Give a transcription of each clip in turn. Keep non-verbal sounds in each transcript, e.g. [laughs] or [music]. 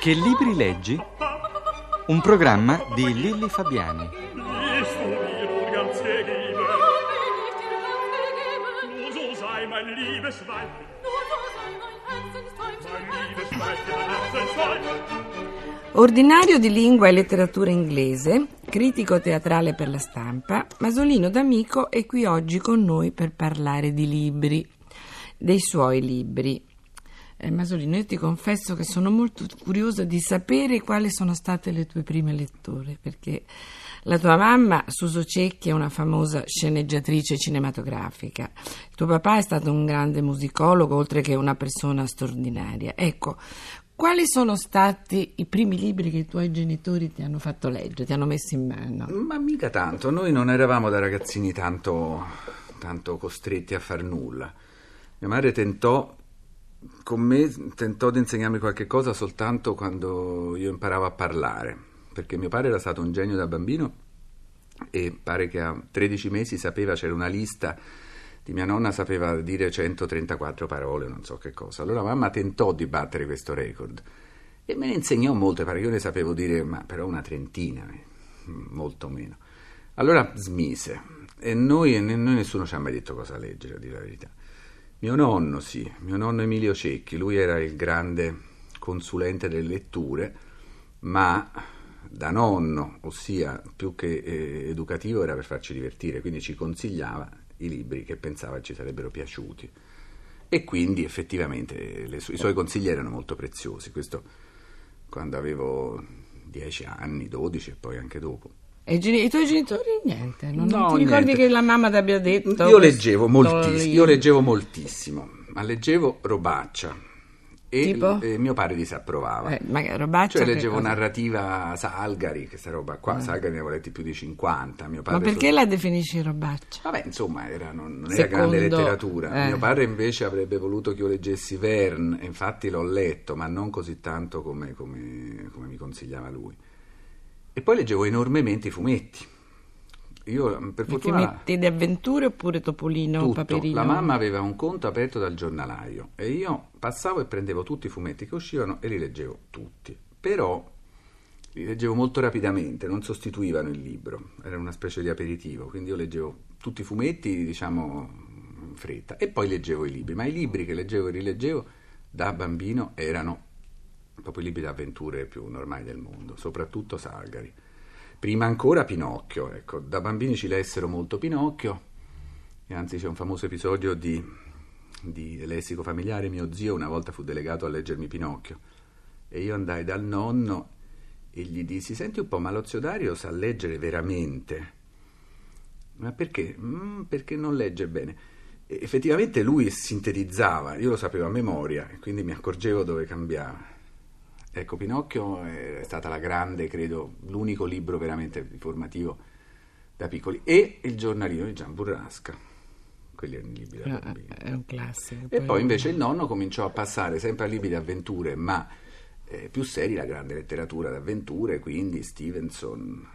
Che libri leggi? Un programma di Lilli Fabiani. Ordinario di lingua e letteratura inglese, critico teatrale per la stampa, Masolino D'Amico è qui oggi con noi per parlare di libri, dei suoi libri. Eh, Masolino, io ti confesso che sono molto curiosa di sapere quali sono state le tue prime letture, perché la tua mamma, Suso Cecchi, è una famosa sceneggiatrice cinematografica. Il tuo papà è stato un grande musicologo, oltre che una persona straordinaria. Ecco, quali sono stati i primi libri che i tuoi genitori ti hanno fatto leggere, ti hanno messo in mano? Ma mica tanto, noi non eravamo da ragazzini tanto, tanto costretti a far nulla. Mia madre tentò, con me, tentò di insegnarmi qualche cosa soltanto quando io imparavo a parlare, perché mio padre era stato un genio da bambino e pare che a 13 mesi sapeva, c'era una lista di mia nonna, sapeva dire 134 parole, non so che cosa. Allora mamma tentò di battere questo record e me ne insegnò molte, perché io ne sapevo dire, ma però una trentina, eh, molto meno. Allora smise e noi, e noi nessuno ci ha mai detto cosa leggere, a dire la verità. Mio nonno, sì, mio nonno Emilio Cecchi, lui era il grande consulente delle letture, ma da nonno, ossia più che eh, educativo, era per farci divertire, quindi ci consigliava i libri che pensava ci sarebbero piaciuti. E quindi effettivamente su- i suoi consigli erano molto preziosi, questo quando avevo 10 anni, 12 e poi anche dopo. E i, tuoi genitori niente, non, non No, ti ricordi niente. che la mamma ti abbia detto? Io leggevo libro? io leggevo moltissimo, ma leggevo robaccia e Tipo? eh, mio padre disapprovava. Eh, ma robaccia Cioè leggevo cosa? narrativa Salgari, questa roba qua, Salgari ne avevo letti più di 50, mio padre Ma perché solo- la definisci robaccia? Vabbè, insomma, era, non, non era grande letteratura. eh. Mio padre invece avrebbe voluto che io leggessi Verne, infatti l'ho letto, ma non così tanto come, come- come mi consigliava lui. E poi leggevo enormemente i fumetti. Io, per fortuna, fumetti di avventure oppure Topolino, tutto. Paperino? La mamma aveva un conto aperto dal giornalaio e io passavo e prendevo tutti i fumetti che uscivano e li leggevo tutti. Però li leggevo molto rapidamente, non sostituivano il libro, era una specie di aperitivo, quindi io leggevo tutti i fumetti, diciamo, in fretta e poi leggevo i libri, ma i libri che leggevo e rileggevo da bambino erano proprio i libri d'avventure più normali del mondo, soprattutto Salgari. Prima ancora Pinocchio, ecco, da bambini ci lessero molto Pinocchio, e anzi c'è un famoso episodio di, di Lessico familiare, mio zio una volta fu delegato a leggermi Pinocchio e io andai dal nonno e gli dissi, senti un po', ma lo zio Dario sa leggere veramente? Ma perché? "Mm, perché non legge bene. Effettivamente lui sintetizzava, io lo sapevo a memoria, quindi mi accorgevo dove cambiava. Ecco, Pinocchio è stata la grande, credo, l'unico libro veramente formativo da piccoli. E il giornalino di Gian Burrasca. Quelli erano i libri da Ah, bambini. È un classico. E poi invece il nonno cominciò a passare sempre a libri di avventure, ma eh, più seri la grande letteratura d'avventure, quindi Stevenson.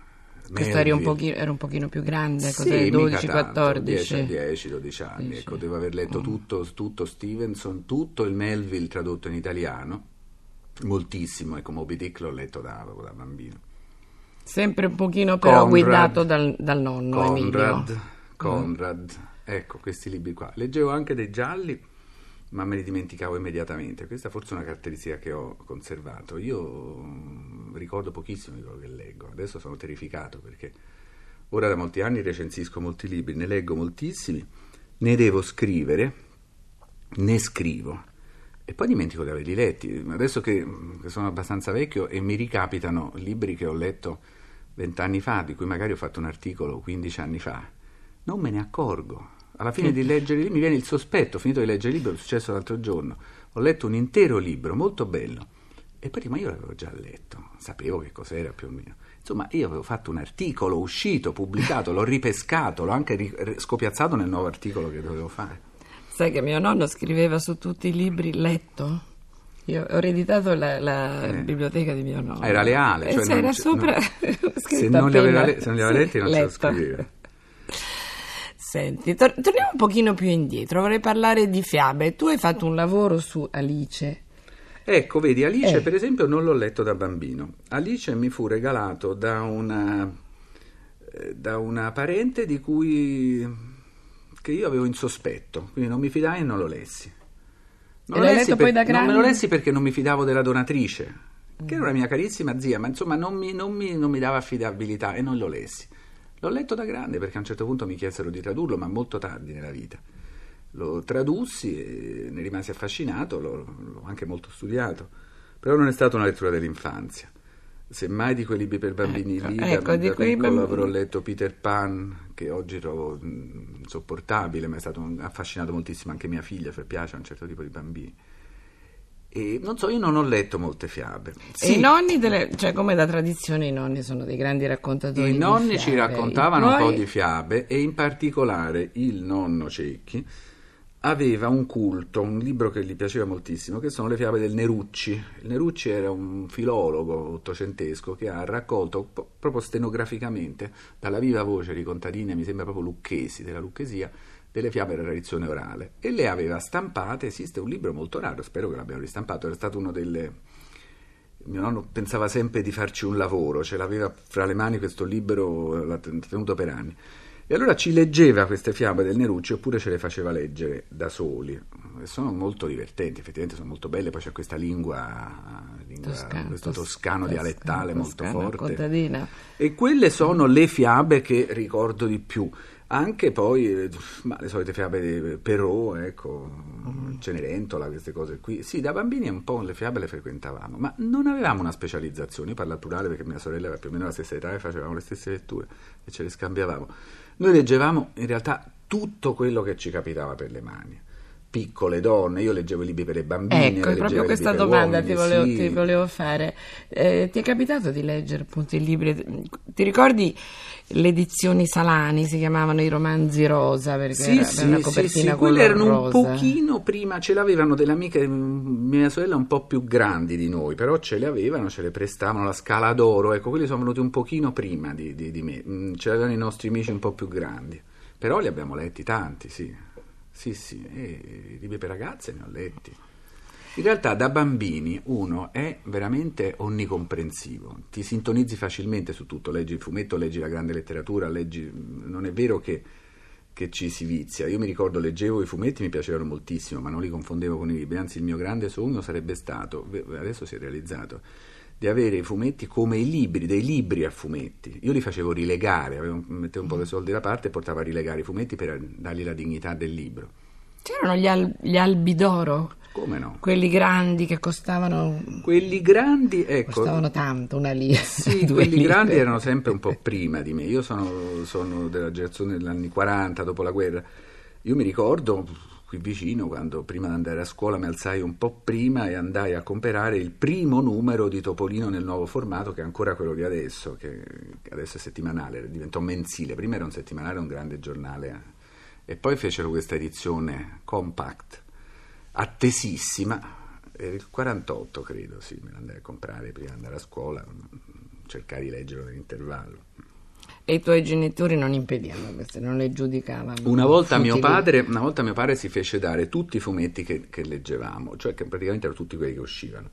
Questo eri un, pochino, era un pochino più grande, Sì, cos'è, mica 12, tanto, 14? 10, 10, 12 anni. Dieci. Ecco, devo aver letto tutto, tutto Stevenson, tutto il Melville tradotto in italiano. Moltissimo, ecco, Moby Dick l'ho letto da, da bambino. Sempre un pochino però Conrad. guidato dal, dal nonno Conrad, Emilio. Conrad, ecco questi libri qua. Leggevo anche dei gialli, ma me li dimenticavo immediatamente. Questa forse è una caratteristica che ho conservato. Io mm, ricordo pochissimo di quello che leggo, adesso sono terrificato perché ora da molti anni recensisco molti libri, ne leggo moltissimi, ne devo scrivere, ne scrivo. E poi dimentico di averli letti. Adesso che, che sono abbastanza vecchio e mi ricapitano libri che ho letto vent'anni fa, di cui magari ho fatto un articolo 15 anni fa, non me ne accorgo. Alla fine di leggere mi viene il sospetto, finito di leggere il libro, è successo l'altro giorno, ho letto un intero libro, molto bello, e poi ma io l'avevo già letto, sapevo che cos'era più o meno. Insomma, io avevo fatto un articolo, uscito, pubblicato, l'ho ripescato, l'ho anche ri- scopiazzato nel nuovo articolo che dovevo fare. Sai che mio nonno scriveva su tutti i libri letto? Io ho ereditato la, la Eh. biblioteca di mio nonno. Era leale, E cioè non c'era sopra no. [laughs] scritto Se non li aveva le- se non li aveva letti non ce lo letto. scriveva. Senti, tor- torniamo un pochino più indietro, vorrei parlare di fiabe. Tu hai fatto un lavoro su Alice Ecco, vedi, Alice Eh. per esempio non l'ho letto da bambino. Alice mi fu regalato da una, eh, da una parente di cui che io avevo in sospetto, quindi non mi fidai e non lo lessi. Non lo lessi da Non me lo lessi perché non mi fidavo della donatrice, che era una mia carissima zia, ma insomma non mi, non mi- non mi dava affidabilità e non lo lessi. L'ho letto da grande perché a un certo punto mi chiesero di tradurlo, ma molto tardi nella vita. Lo tradussi e ne rimasi affascinato, l'ho, l'ho anche molto studiato, però non è stata una lettura dell'infanzia. Semmai di quei libri per bambini Ecco, lì, da, ecco, da piccolo avrò letto Peter Pan, che oggi trovo mh, insopportabile, ma è stato un- affascinato moltissimo anche mia figlia, cioè piace a un certo tipo di bambini. E non so, io non ho letto molte fiabe. E Sì, i nonni, delle- cioè come da tradizione, i nonni sono dei grandi raccontatori. i nonni ci raccontavano un Poi- po' di fiabe e in particolare il nonno Cecchi aveva un culto, un libro che gli piaceva moltissimo, che sono le fiabe del Nerucci. Il Nerucci era un filologo ottocentesco che ha raccolto proprio stenograficamente dalla viva voce di contadine, mi sembra proprio lucchesi, della lucchesia, delle fiabe della tradizione orale e le aveva stampate. Esiste un libro molto raro, spero che l'abbiano ristampato, era stato uno delle mio nonno pensava sempre di farci un lavoro, ce l'aveva fra le mani questo libro, l'ha ten- tenuto per anni. E allora ci leggeva queste fiabe del Nerucci oppure ce le faceva leggere da soli. Sono molto divertenti, effettivamente sono molto belle, poi c'è questa lingua, lingua- Toscano, questo tos- toscano dialettale toscano, molto forte. contadina. E quelle sono le fiabe che ricordo di più. Anche poi eh, ma le solite fiabe di Perrault, ecco, Cenerentola, queste cose qui. Sì, da bambini un po' le fiabe le frequentavamo, ma non avevamo una specializzazione. Io parlo al plurale perché mia sorella aveva più o meno la stessa età e facevamo le stesse letture e ce le scambiavamo. Noi leggevamo in realtà tutto quello che ci capitava per le mani. Piccole donne, io leggevo i libri per le bambine. Ecco, proprio questa domanda ti uomini, volevo, sì. ti volevo fare. Eh, ti è capitato di leggere appunto i libri? Ti ricordi le edizioni Salani? Si chiamavano i romanzi rosa perché Sì, era, sì, una sì, copertina sì, quelle erano un pochino prima, ce l'avevano delle amiche, mm, mia sorella un po' più grandi di noi, però ce le avevano, ce le prestavano, la Scala d'Oro, ecco, quelli sono venuti un pochino prima di, di- di me, Mm, ce l'avevano i nostri amici un po' più grandi, però li abbiamo letti tanti, sì, sì, sì, e libri per ragazze ne ho letti. In realtà da bambini uno è veramente onnicomprensivo, ti sintonizzi facilmente su tutto, leggi il fumetto, leggi la grande letteratura, leggi... non è vero che, che ci si vizia. Io mi ricordo, leggevo i fumetti, mi piacevano moltissimo, ma non li confondevo con i libri, anzi il mio grande sogno sarebbe stato, adesso si è realizzato, di avere i fumetti come i libri, dei libri a fumetti. Io li facevo rilegare, avevo- mettevo un po' di soldi da parte e portavo a rilegare i fumetti per dargli la dignità del libro. C'erano gli, al- gli albi d'oro, Come no? quelli grandi che costavano, Quelli grandi, ecco, costavano tanto, una lira. Sì, [laughs] quelli lire. grandi erano sempre un po' prima di me. Io sono, sono della generazione degli anni 40, dopo la guerra. Io mi ricordo qui vicino, quando prima di andare a scuola mi alzai un po' prima e andai a comprare il primo numero di Topolino nel nuovo formato, che è ancora quello di adesso, che adesso è settimanale, diventò mensile. Prima era un settimanale, un grande giornale. E poi fecero questa edizione compact, attesissima, era il 48 credo, sì, me l'andai a comprare prima di andare a scuola, cercare di leggerlo nell'intervallo. E i tuoi genitori non impedivano queste, non le giudicavano. Una volta, mio padre, una volta mio padre si fece dare tutti i fumetti che, che leggevamo, cioè che praticamente erano tutti quelli che uscivano.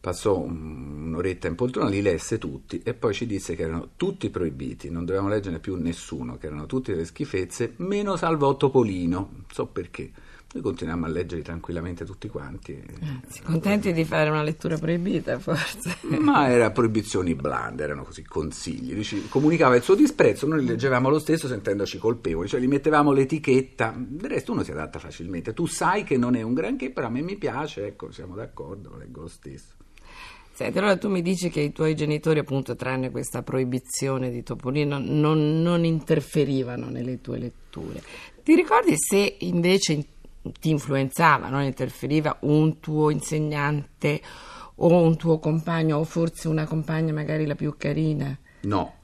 Passò un- un'oretta in poltrona, li lesse tutti e poi ci disse che erano tutti proibiti, non dovevamo leggerne più nessuno, che erano tutte delle schifezze, meno Salvo Topolino, non so perché. Noi continuiamo a leggerli tranquillamente tutti quanti. Anzi, contenti di fare una lettura proibita, forse. Ma era proibizioni blande, erano così consigli. Lui ci comunicava il suo disprezzo, noi li leggevamo lo stesso sentendoci colpevoli, cioè gli mettevamo l'etichetta. Del resto uno si adatta facilmente. Tu sai che non è un granché, però a me mi piace, ecco, siamo d'accordo, leggo lo stesso. Senti, allora tu mi dici che i tuoi genitori, appunto, tranne questa proibizione di Topolino, non, non interferivano nelle tue letture. Ti ricordi se invece in- ti influenzava, non interferiva un tuo insegnante o un tuo compagno o forse una compagna magari la più carina? No,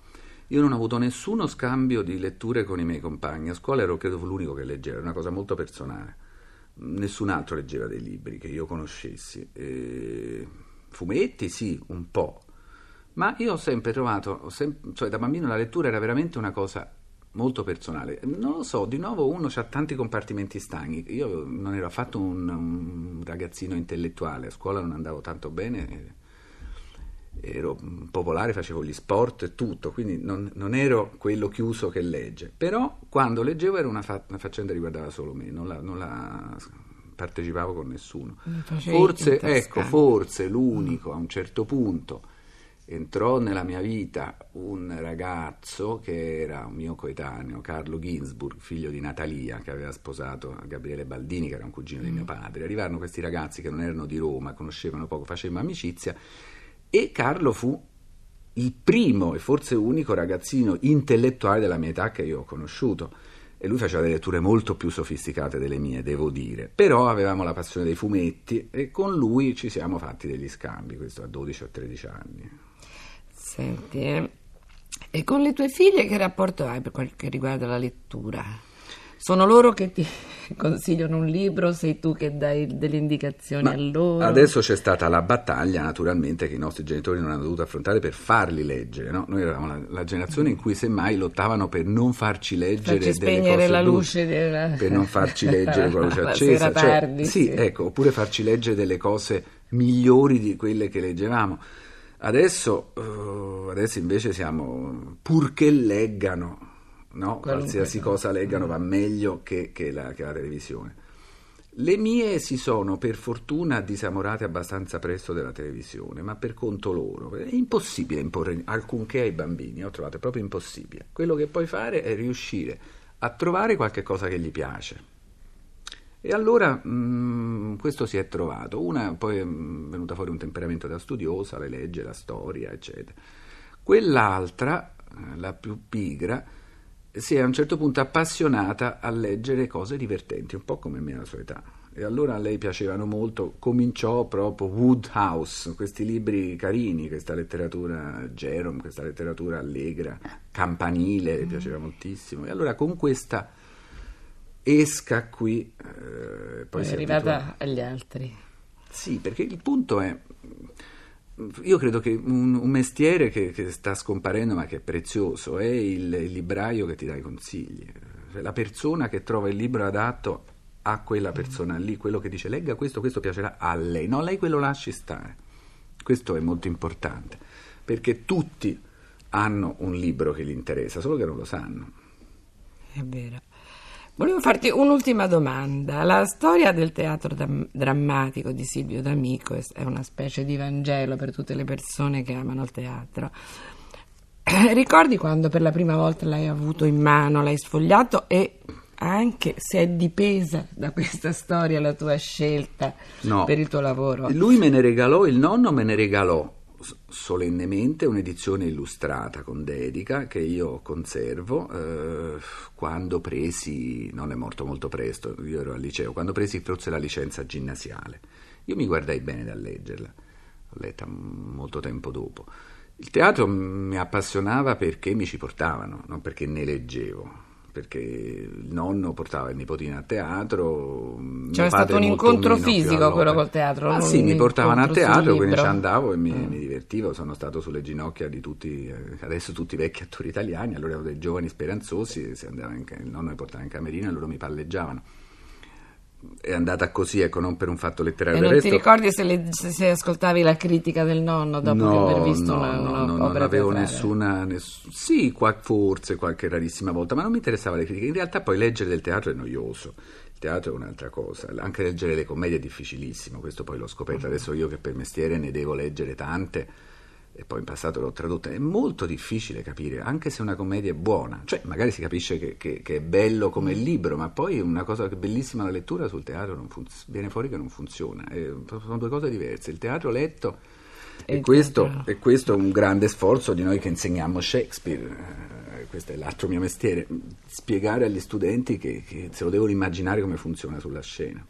io non ho avuto nessuno scambio di letture con i miei compagni. A scuola ero credo l'unico che leggeva, era una cosa molto personale. Nessun altro leggeva dei libri che io conoscessi. E Fumetti, sì, un po'. Ma io ho sempre trovato, ho sem- cioè da bambino la lettura era veramente una cosa molto personale. Non lo so, di nuovo uno ha tanti compartimenti stagni. Io non ero affatto un, un ragazzino intellettuale, a scuola non andavo tanto bene, ero popolare, facevo gli sport e tutto, quindi non, non, ero quello chiuso che legge. Però quando leggevo era una, fa- una faccenda che riguardava solo me, non la, non la partecipavo con nessuno. Forse, ecco, forse l'unico a un certo punto entrò nella mia vita un ragazzo che era un mio coetaneo, Carlo Ginsburg, figlio di Natalia, che aveva sposato Gabriele Baldini, che era un cugino mm. di mio padre. Arrivarono questi ragazzi che non erano di Roma, conoscevano poco, facevano amicizia e Carlo fu il primo e forse unico ragazzino intellettuale della mia età che io ho conosciuto. E lui faceva delle letture molto più sofisticate delle mie, devo dire. Però avevamo la passione dei fumetti e con lui ci siamo fatti degli scambi, questo a 12 o 13 anni. Senti, eh, e con le tue figlie che rapporto hai per quel che riguarda la lettura? Sono loro che ti [laughs] consigliano un libro, sei tu che dai delle indicazioni Ma a loro? Adesso c'è stata la battaglia, naturalmente, che i nostri genitori non hanno dovuto affrontare per farli leggere. No? Noi eravamo la, la, generazione in cui semmai lottavano per non farci leggere farci delle cose la luce della... per non farci leggere con [laughs] la luce accesa. Cioè, tardi, sì, sì, ecco, oppure farci leggere delle cose migliori di quelle che leggevamo. Adesso, uh, adesso invece siamo, purché leggano, no? qualsiasi cosa leggano va meglio che, che, la, che, la, televisione. Le mie si sono per fortuna disamorate abbastanza presto della televisione, ma per conto loro. È impossibile imporre alcunché ai bambini, ho trovato proprio impossibile. Quello che puoi fare è riuscire a trovare qualche cosa che gli piace e allora mh, mm, questo si è trovato. Una poi è venuta fuori un temperamento da studiosa, le legge, la storia, eccetera. Quell'altra, eh, la più pigra, si è a un certo punto appassionata a leggere cose divertenti, un po' come me alla sua età. E allora a lei piacevano molto, cominciò proprio Woodhouse, questi libri carini, questa letteratura Jerome, questa letteratura allegra, campanile, le piaceva moltissimo. E allora con questa esca qui. Eh, poi è arrivata abituata. agli altri. Sì, perché il punto è. Io credo che un, un mestiere che, che, sta scomparendo ma che è prezioso è il, il libraio che ti dà i consigli. Cioè, la persona che trova il libro adatto a quella persona lì, quello che dice legga questo, questo piacerà a lei. No, lei quello lasci stare. Questo è molto importante, perché tutti hanno un libro che gli interessa, solo che non lo sanno. È vero. Volevo farti un'ultima domanda. La storia del teatro dam- drammatico di Silvio D'Amico è una specie di Vangelo per tutte le persone che amano il teatro. [clears throat] Ricordi quando per la prima volta l'hai avuto in mano, l'hai sfogliato e anche se è dipesa da questa storia la tua scelta no. per il tuo lavoro? Lui me ne regalò, il nonno me ne regalò solennemente un'edizione illustrata con dedica che io conservo eh, quando presi, non è morto molto presto, io ero al liceo, quando presi forse la licenza ginnasiale. Io mi guardai bene dal leggerla, l'ho letta molto tempo dopo. Il teatro mi appassionava perché mi ci portavano, non perché ne leggevo perché il nonno portava il nipotino a teatro. C'era stato un incontro fisico quello col teatro? Ah, sì, mi portavano a teatro, quindi ci andavo e mi, mm. mi, divertivo. Sono stato sulle ginocchia di tutti, eh, adesso tutti i vecchi attori italiani, allora ero dei giovani speranzosi, in, il nonno mi portava in camerina e loro mi palleggiavano è andata così, ecco, non per un fatto letterario. E non resto... ti ricordi se, le, se, ascoltavi la critica del nonno dopo no, aver visto no, una, no, una no, non avevo nessuna, ness... sì, qua, forse qualche rarissima volta, ma non mi interessava le critiche. In realtà poi leggere del teatro è noioso. Il teatro è un'altra cosa, anche leggere le commedie è difficilissimo, questo poi l'ho scoperto adesso io che per mestiere ne devo leggere tante e poi in passato l'ho tradotta, è molto difficile capire, anche se una commedia è buona, cioè magari si capisce che, che, che è bello come il libro, ma poi una cosa bellissima la lettura sul teatro fun- viene fuori che non funziona, è, sono due cose diverse, il teatro letto e, questo, e questo, è un grande sforzo di noi che insegniamo Shakespeare, eh, questo è l'altro mio mestiere, spiegare agli studenti che, che se lo devono immaginare come funziona sulla scena.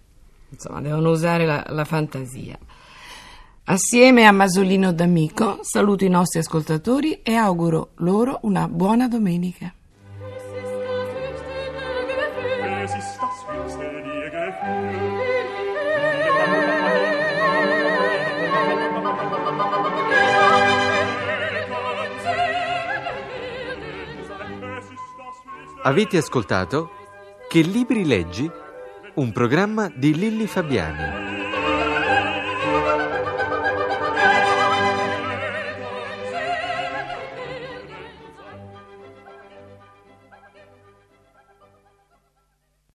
Insomma, devono usare la, la fantasia. Assieme a Masolino D'Amico saluto i nostri ascoltatori e auguro loro una buona domenica. Avete ascoltato Che libri leggi? Un programma di Lilli Fabiani.